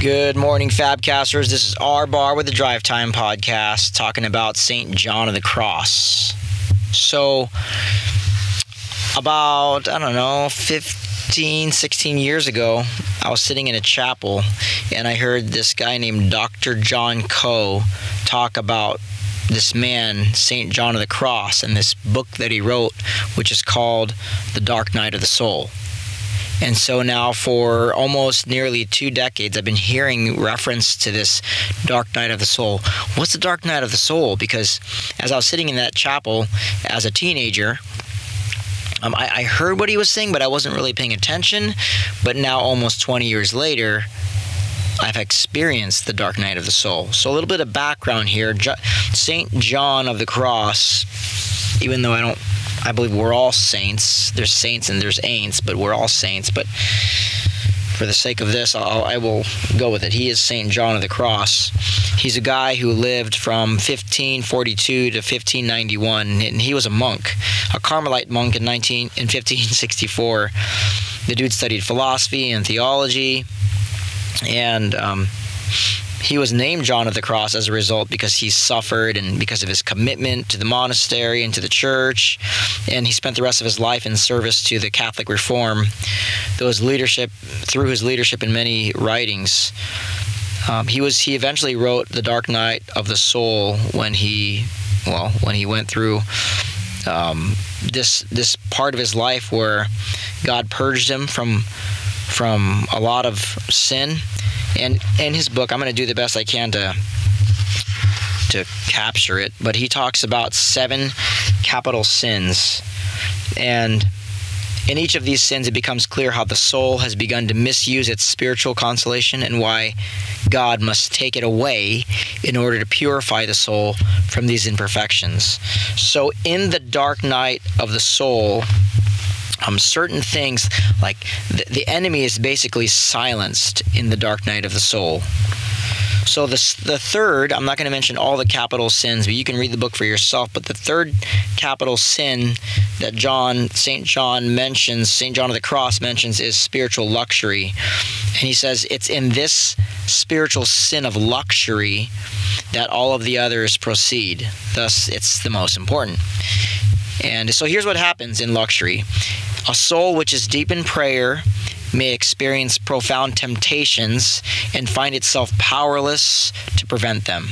Good morning, Fabcasters. This is R Bar with the Drive Time Podcast talking about St. John of the Cross. So, about, I don't know, 15, 16 years ago, I was sitting in a chapel and I heard this guy named Dr. John Coe talk about this man, St. John of the Cross, and this book that he wrote, which is called The Dark Night of the Soul. And so now, for almost nearly two decades, I've been hearing reference to this dark night of the soul. What's the dark night of the soul? Because as I was sitting in that chapel as a teenager, um, I, I heard what he was saying, but I wasn't really paying attention. But now, almost 20 years later, I've experienced the dark night of the soul. So, a little bit of background here St. John of the Cross, even though I don't I believe we're all saints. There's saints and there's ain'ts, but we're all saints. But for the sake of this, I'll, I will go with it. He is Saint John of the Cross. He's a guy who lived from 1542 to 1591, and he was a monk, a Carmelite monk in 19 in 1564. The dude studied philosophy and theology, and um, he was named John of the Cross as a result because he suffered and because of his commitment to the monastery and to the church. And he spent the rest of his life in service to the Catholic reform. Those leadership, through his leadership in many writings, um, he was he eventually wrote the Dark Night of the Soul when he, well, when he went through um, this this part of his life where God purged him from from a lot of sin and in his book, I'm going to do the best I can to to capture it, but he talks about seven capital sins. And in each of these sins, it becomes clear how the soul has begun to misuse its spiritual consolation and why God must take it away in order to purify the soul from these imperfections. So, in the dark night of the soul, um, certain things like the, the enemy is basically silenced in the dark night of the soul. So the the third, I'm not going to mention all the capital sins, but you can read the book for yourself. But the third capital sin that John Saint John mentions, Saint John of the Cross mentions, is spiritual luxury, and he says it's in this spiritual sin of luxury that all of the others proceed. Thus, it's the most important. And so here's what happens in luxury a soul which is deep in prayer may experience profound temptations and find itself powerless to prevent them.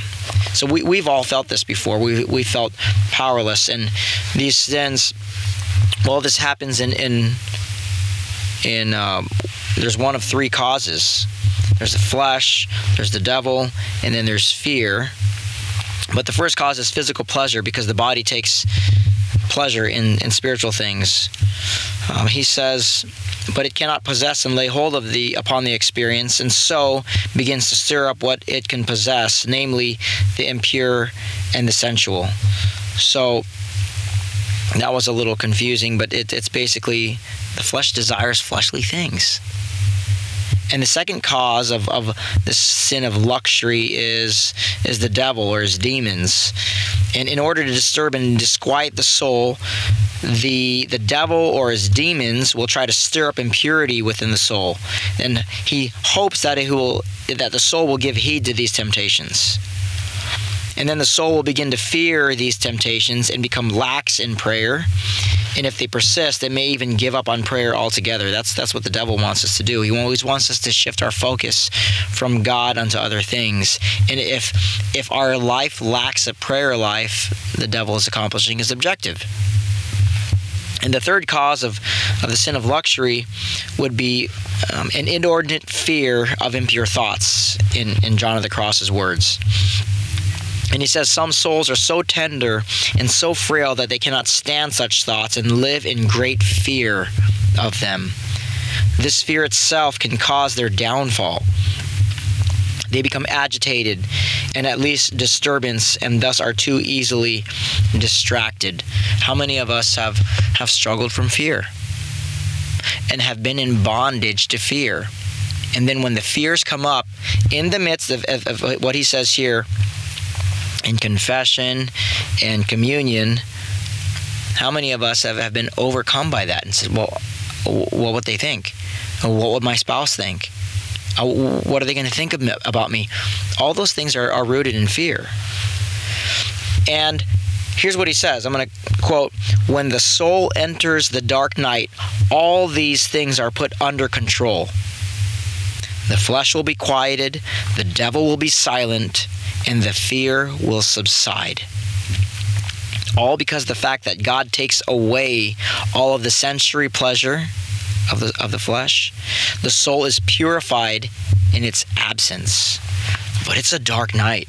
So we, we've all felt this before. We, we felt powerless. And these sins, well, this happens in, in, in um, there's one of three causes there's the flesh, there's the devil, and then there's fear. But the first cause is physical pleasure because the body takes pleasure in, in spiritual things. Um, he says, but it cannot possess and lay hold of the upon the experience, and so begins to stir up what it can possess, namely the impure and the sensual. So that was a little confusing, but it, it's basically the flesh desires fleshly things. And the second cause of, of the sin of luxury is is the devil or his demons. And in order to disturb and disquiet the soul, the the devil or his demons will try to stir up impurity within the soul. And he hopes that it will that the soul will give heed to these temptations. And then the soul will begin to fear these temptations and become lax in prayer. And if they persist, they may even give up on prayer altogether. That's that's what the devil wants us to do. He always wants us to shift our focus from God unto other things. And if if our life lacks a prayer life, the devil is accomplishing his objective. And the third cause of, of the sin of luxury would be um, an inordinate fear of impure thoughts, in, in John of the Cross's words. And he says some souls are so tender and so frail that they cannot stand such thoughts and live in great fear of them. This fear itself can cause their downfall. They become agitated and at least disturbance and thus are too easily distracted. How many of us have, have struggled from fear and have been in bondage to fear? And then when the fears come up in the midst of, of, of what he says here, in confession and communion, how many of us have, have been overcome by that and said, well, what would they think? What would my spouse think? Uh, what are they going to think about me? All those things are, are rooted in fear. And here's what he says I'm going to quote When the soul enters the dark night, all these things are put under control. The flesh will be quieted, the devil will be silent, and the fear will subside. All because the fact that God takes away all of the sensory pleasure of the, of the flesh. The soul is purified in its absence. But it's a dark night.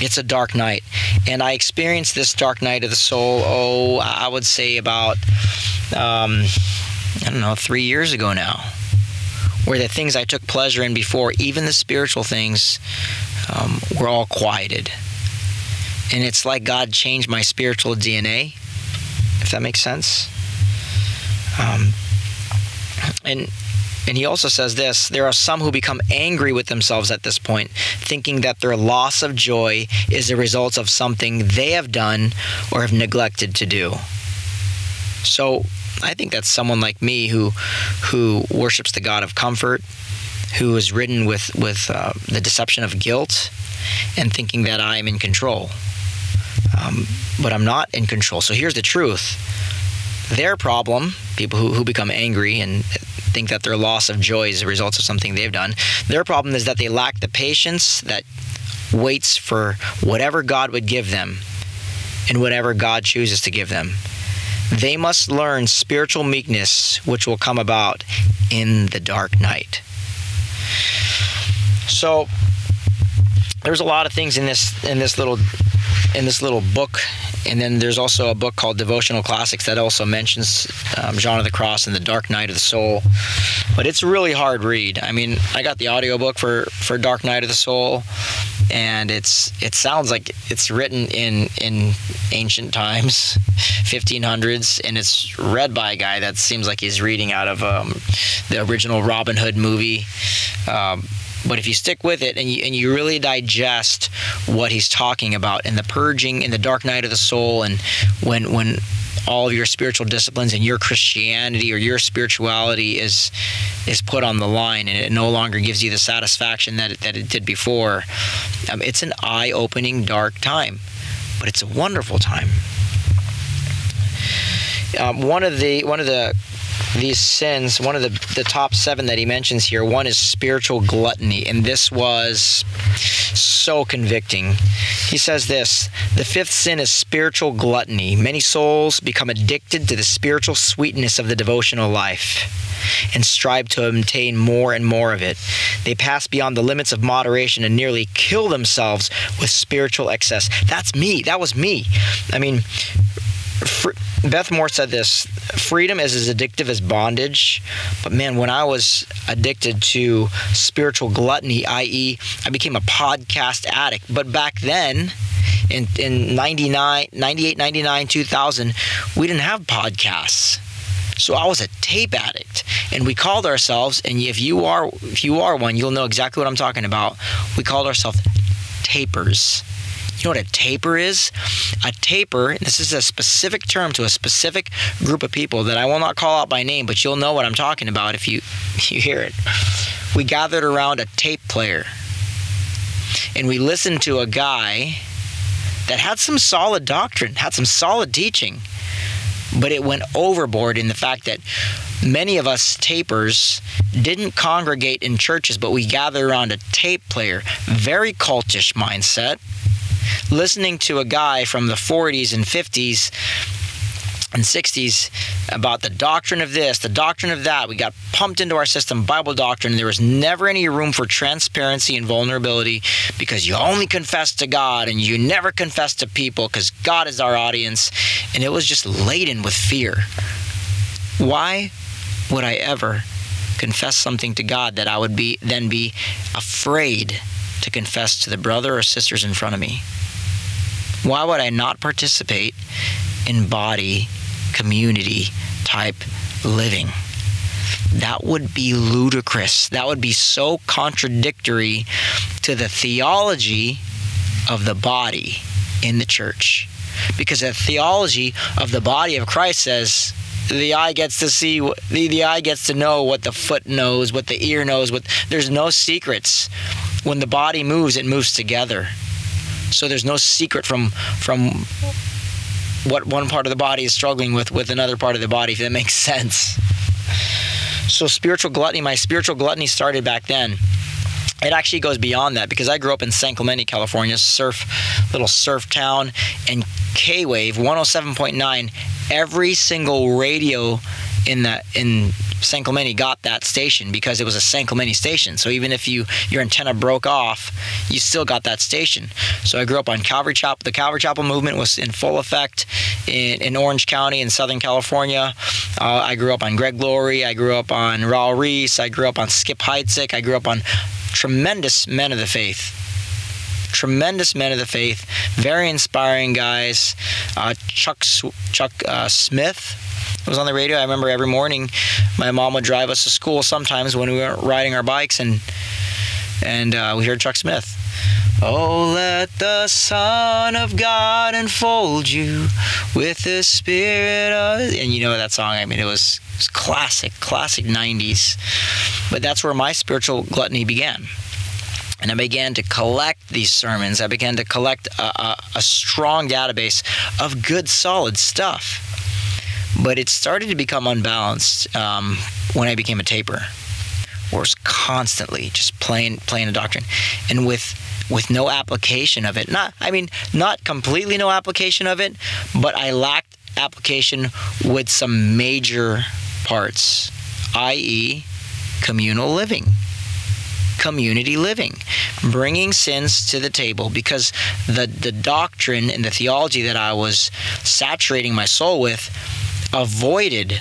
It's a dark night. And I experienced this dark night of the soul, oh, I would say about, um, I don't know, three years ago now. Where the things I took pleasure in before, even the spiritual things, um, were all quieted. And it's like God changed my spiritual DNA, if that makes sense. Um, and and he also says this there are some who become angry with themselves at this point, thinking that their loss of joy is a result of something they have done or have neglected to do. So I think that's someone like me who who worships the God of comfort, who is ridden with with uh, the deception of guilt, and thinking that I am in control. Um, but I'm not in control. So here's the truth their problem, people who, who become angry and think that their loss of joy is a result of something they've done, their problem is that they lack the patience that waits for whatever God would give them and whatever God chooses to give them. They must learn spiritual meekness, which will come about in the dark night. So, there's a lot of things in this in this little in this little book and then there's also a book called Devotional Classics that also mentions um, John of the Cross and the Dark Night of the Soul. But it's a really hard read. I mean, I got the audiobook for for Dark Night of the Soul, and it's it sounds like it's written in in ancient times, 1500s, and it's read by a guy that seems like he's reading out of um, the original Robin Hood movie. Um, but if you stick with it and you, and you really digest what he's talking about and the purging and the dark night of the soul and when when all of your spiritual disciplines and your Christianity or your spirituality is is put on the line and it no longer gives you the satisfaction that it, that it did before. Um, it's an eye-opening dark time, but it's a wonderful time. Um, one of the one of the these sins, one of the, the top seven that he mentions here, one is spiritual gluttony, and this was so convicting. He says this The fifth sin is spiritual gluttony. Many souls become addicted to the spiritual sweetness of the devotional life and strive to obtain more and more of it. They pass beyond the limits of moderation and nearly kill themselves with spiritual excess. That's me. That was me. I mean, Beth Moore said this freedom is as addictive as bondage. But man, when I was addicted to spiritual gluttony, i.e., I became a podcast addict. But back then, in, in 99, 98, 99, 2000, we didn't have podcasts. So I was a tape addict, and we called ourselves. And if you are, if you are one, you'll know exactly what I'm talking about. We called ourselves tapers. You know what a taper is? A taper, this is a specific term to a specific group of people that I will not call out by name, but you'll know what I'm talking about if you, you hear it. We gathered around a tape player and we listened to a guy that had some solid doctrine, had some solid teaching, but it went overboard in the fact that many of us tapers didn't congregate in churches, but we gathered around a tape player. Very cultish mindset listening to a guy from the 40s and 50s and 60s about the doctrine of this, the doctrine of that. We got pumped into our system Bible doctrine. There was never any room for transparency and vulnerability because you only confess to God and you never confess to people because God is our audience. And it was just laden with fear. Why would I ever confess something to God that I would be then be afraid to confess to the brother or sisters in front of me? Why would I not participate in body community type living? That would be ludicrous. That would be so contradictory to the theology of the body in the church. Because the theology of the body of Christ says the eye gets to see the, the eye gets to know what the foot knows what the ear knows what there's no secrets when the body moves it moves together so there's no secret from from what one part of the body is struggling with with another part of the body if that makes sense so spiritual gluttony my spiritual gluttony started back then it actually goes beyond that because I grew up in San Clemente, California, surf, little surf town, and K Wave 107.9. Every single radio in that in San Clemente got that station because it was a San Clemente station. So even if you your antenna broke off, you still got that station. So I grew up on Calvary Chapel. The Calvary Chapel movement was in full effect in, in Orange County in Southern California. Uh, I grew up on Greg Laurie. I grew up on Raul Ries. I grew up on Skip Heitzig. I grew up on tremendous men of the faith tremendous men of the faith, very inspiring guys. Uh, Chuck Chuck uh, Smith was on the radio. I remember every morning my mom would drive us to school sometimes when we were riding our bikes and and uh, we heard Chuck Smith. Oh, let the Son of God enfold you with the Spirit of. And you know that song. I mean, it was, it was classic, classic '90s. But that's where my spiritual gluttony began and I began to collect these sermons. I began to collect a, a, a, strong database of good, solid stuff. But it started to become unbalanced um, when I became a taper, where was constantly just playing playing a doctrine, and with with no application of it. Not, I mean, not completely no application of it, but I lacked application with some major parts, i.e., communal living community living, bringing sins to the table because the, the doctrine and the theology that I was saturating my soul with avoided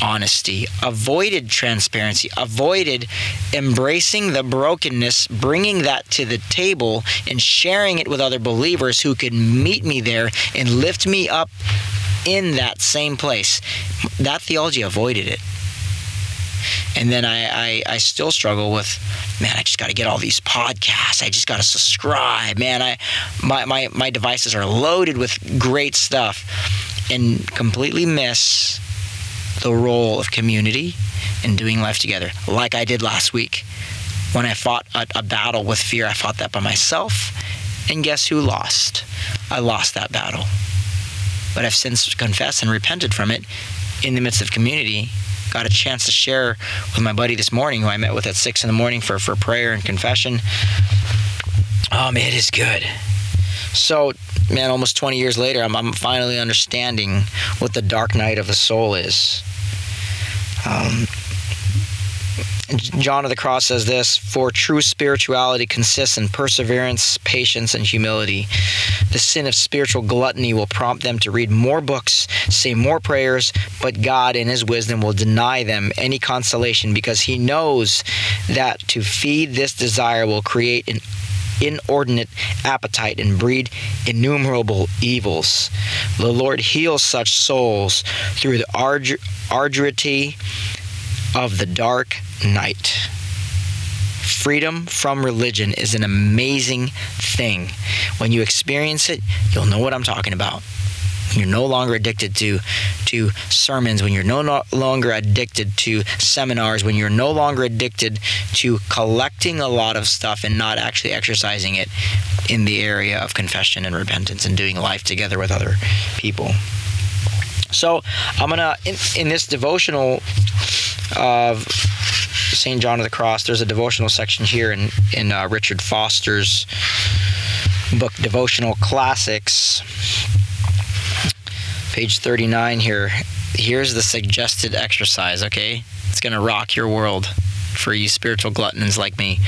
honesty, avoided transparency, avoided embracing the brokenness, bringing that to the table, and sharing it with other believers who could meet me there and lift me up in that same place. That theology avoided it. And then I, I, I still struggle with, man, I just got to get all these podcasts. I just got to subscribe, man. I my, my my devices are loaded with great stuff, and completely miss the role of community and doing life together, like I did last week when I fought a, a battle with fear. I fought that by myself, and guess who lost? I lost that battle. But I've since confessed and repented from it in the midst of community got a chance to share with my buddy this morning, who I met with at six in the morning for, for prayer and confession. Um, it is good. So, man, almost 20 years later, I'm, I'm finally understanding what the dark night of the soul is. Um, John of the Cross says this For true spirituality consists in perseverance, patience, and humility. The sin of spiritual gluttony will prompt them to read more books, say more prayers, but God, in His wisdom, will deny them any consolation because He knows that to feed this desire will create an inordinate appetite and breed innumerable evils. The Lord heals such souls through the ardu- arduity of the dark night. Freedom from religion is an amazing thing. When you experience it, you'll know what I'm talking about. You're no longer addicted to to sermons, when you're no longer addicted to seminars, when you're no longer addicted to collecting a lot of stuff and not actually exercising it in the area of confession and repentance and doing life together with other people. So I'm gonna in, in this devotional of St. John of the Cross, there's a devotional section here in, in uh, Richard Foster's book, Devotional Classics, page 39 here. Here's the suggested exercise, okay? It's going to rock your world for you spiritual gluttons like me.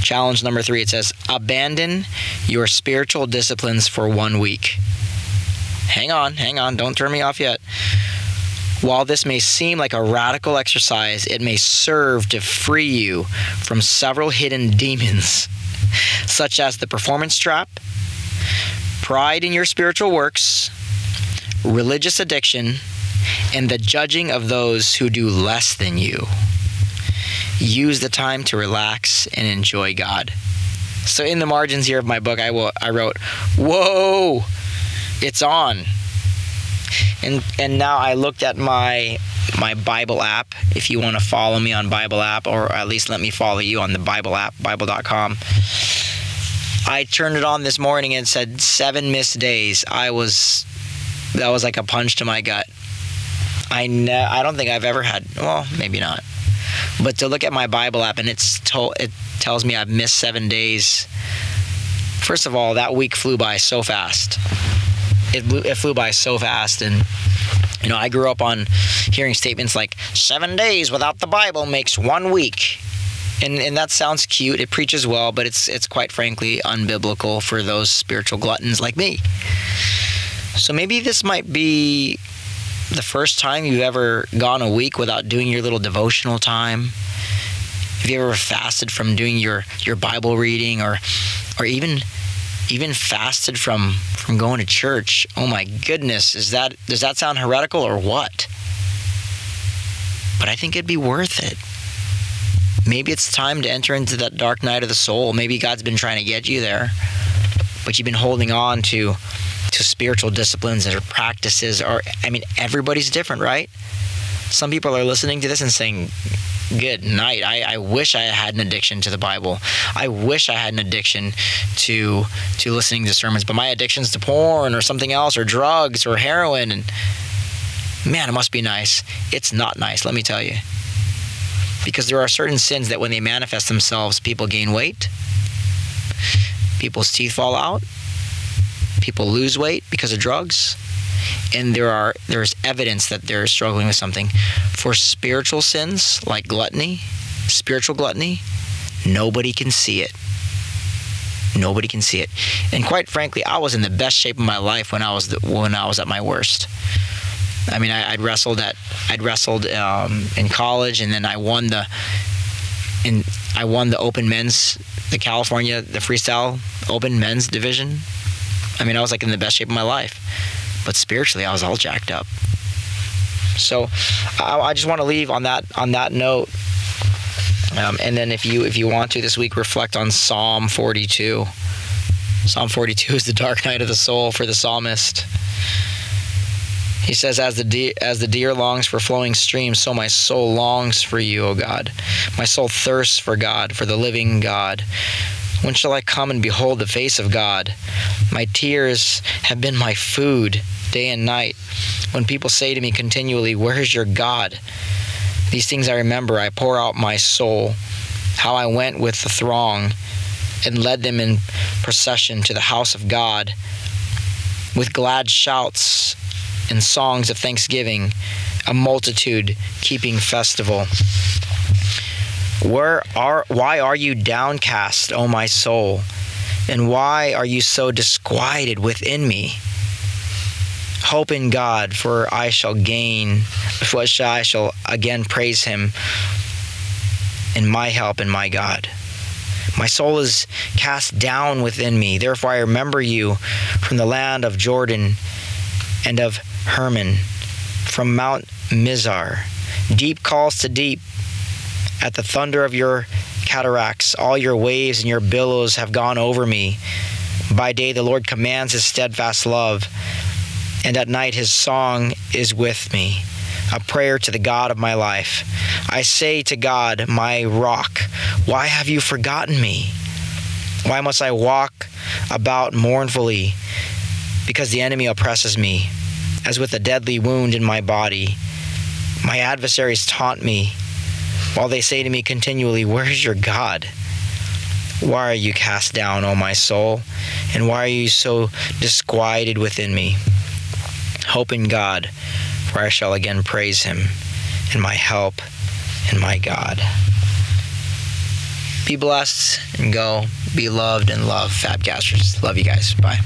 Challenge number three it says, Abandon your spiritual disciplines for one week. Hang on, hang on, don't turn me off yet. While this may seem like a radical exercise, it may serve to free you from several hidden demons, such as the performance trap, pride in your spiritual works, religious addiction, and the judging of those who do less than you. Use the time to relax and enjoy God. So in the margins here of my book, I, will, I wrote, "Whoa, it's on." And and now I looked at my my Bible app. If you want to follow me on Bible app, or at least let me follow you on the Bible app, Bible.com. I turned it on this morning and said seven missed days. I was that was like a punch to my gut. I ne- I don't think I've ever had. Well, maybe not. But to look at my Bible app and it's told it tells me I've missed seven days. First of all, that week flew by so fast. It, it flew by so fast, and you know I grew up on hearing statements like seven days without the Bible makes one week. And, and that sounds cute. It preaches well, but it's it's quite frankly unbiblical for those spiritual gluttons like me. So maybe this might be the first time you've ever gone a week without doing your little devotional time. Have you ever fasted from doing your, your Bible reading or or even even fasted from from going to church? Oh my goodness, is that does that sound heretical or what? But I think it'd be worth it. Maybe it's time to enter into that dark night of the soul. Maybe God's been trying to get you there, but you've been holding on to to spiritual disciplines or practices or I mean everybody's different, right? Some people are listening to this and saying, Good night. I, I wish I had an addiction to the Bible. I wish I had an addiction to to listening to sermons, but my addiction's to porn or something else or drugs or heroin and man, it must be nice. It's not nice, let me tell you because there are certain sins that when they manifest themselves, people gain weight, people's teeth fall out, people lose weight because of drugs, and there are there's evidence that they're struggling with something. For spiritual sins like gluttony, spiritual gluttony, nobody can see it. Nobody can see it. And quite frankly, I was in the best shape of my life when I was the, when I was at my worst. I mean, I, would wrestled at I'd wrestled um, in college, and then I won the in I won the Open Men's the California the freestyle Open Men's division. I mean, I was like in the best shape of my life, but spiritually, I was all jacked up. So, I, I just want to leave on that on that note. Um, and then if you if you want to this week reflect on Psalm 42. Psalm 42 is the dark night of the soul for the psalmist. He says, as the, deer, as the deer longs for flowing streams, so my soul longs for you, O God. My soul thirsts for God, for the living God. When shall I come and behold the face of God? My tears have been my food day and night. When people say to me continually, Where is your God? These things I remember. I pour out my soul, how I went with the throng and led them in procession to the house of God with glad shouts and songs of thanksgiving, a multitude keeping festival. Where are why are you downcast, O my soul? And why are you so disquieted within me? Hope in God, for I shall gain, for I shall again praise him in my help and my God. My soul is cast down within me. Therefore, I remember you from the land of Jordan and of Hermon, from Mount Mizar. Deep calls to deep at the thunder of your cataracts. All your waves and your billows have gone over me. By day, the Lord commands his steadfast love, and at night, his song is with me, a prayer to the God of my life. I say to God, my rock, why have you forgotten me? Why must I walk about mournfully? Because the enemy oppresses me as with a deadly wound in my body. My adversaries taunt me, while they say to me continually, Where is your God? Why are you cast down, O my soul? And why are you so disquieted within me? Hope in God, for I shall again praise him, and my help and my God. Be blessed and go. Be loved and love Fabcasters. Love you guys. Bye.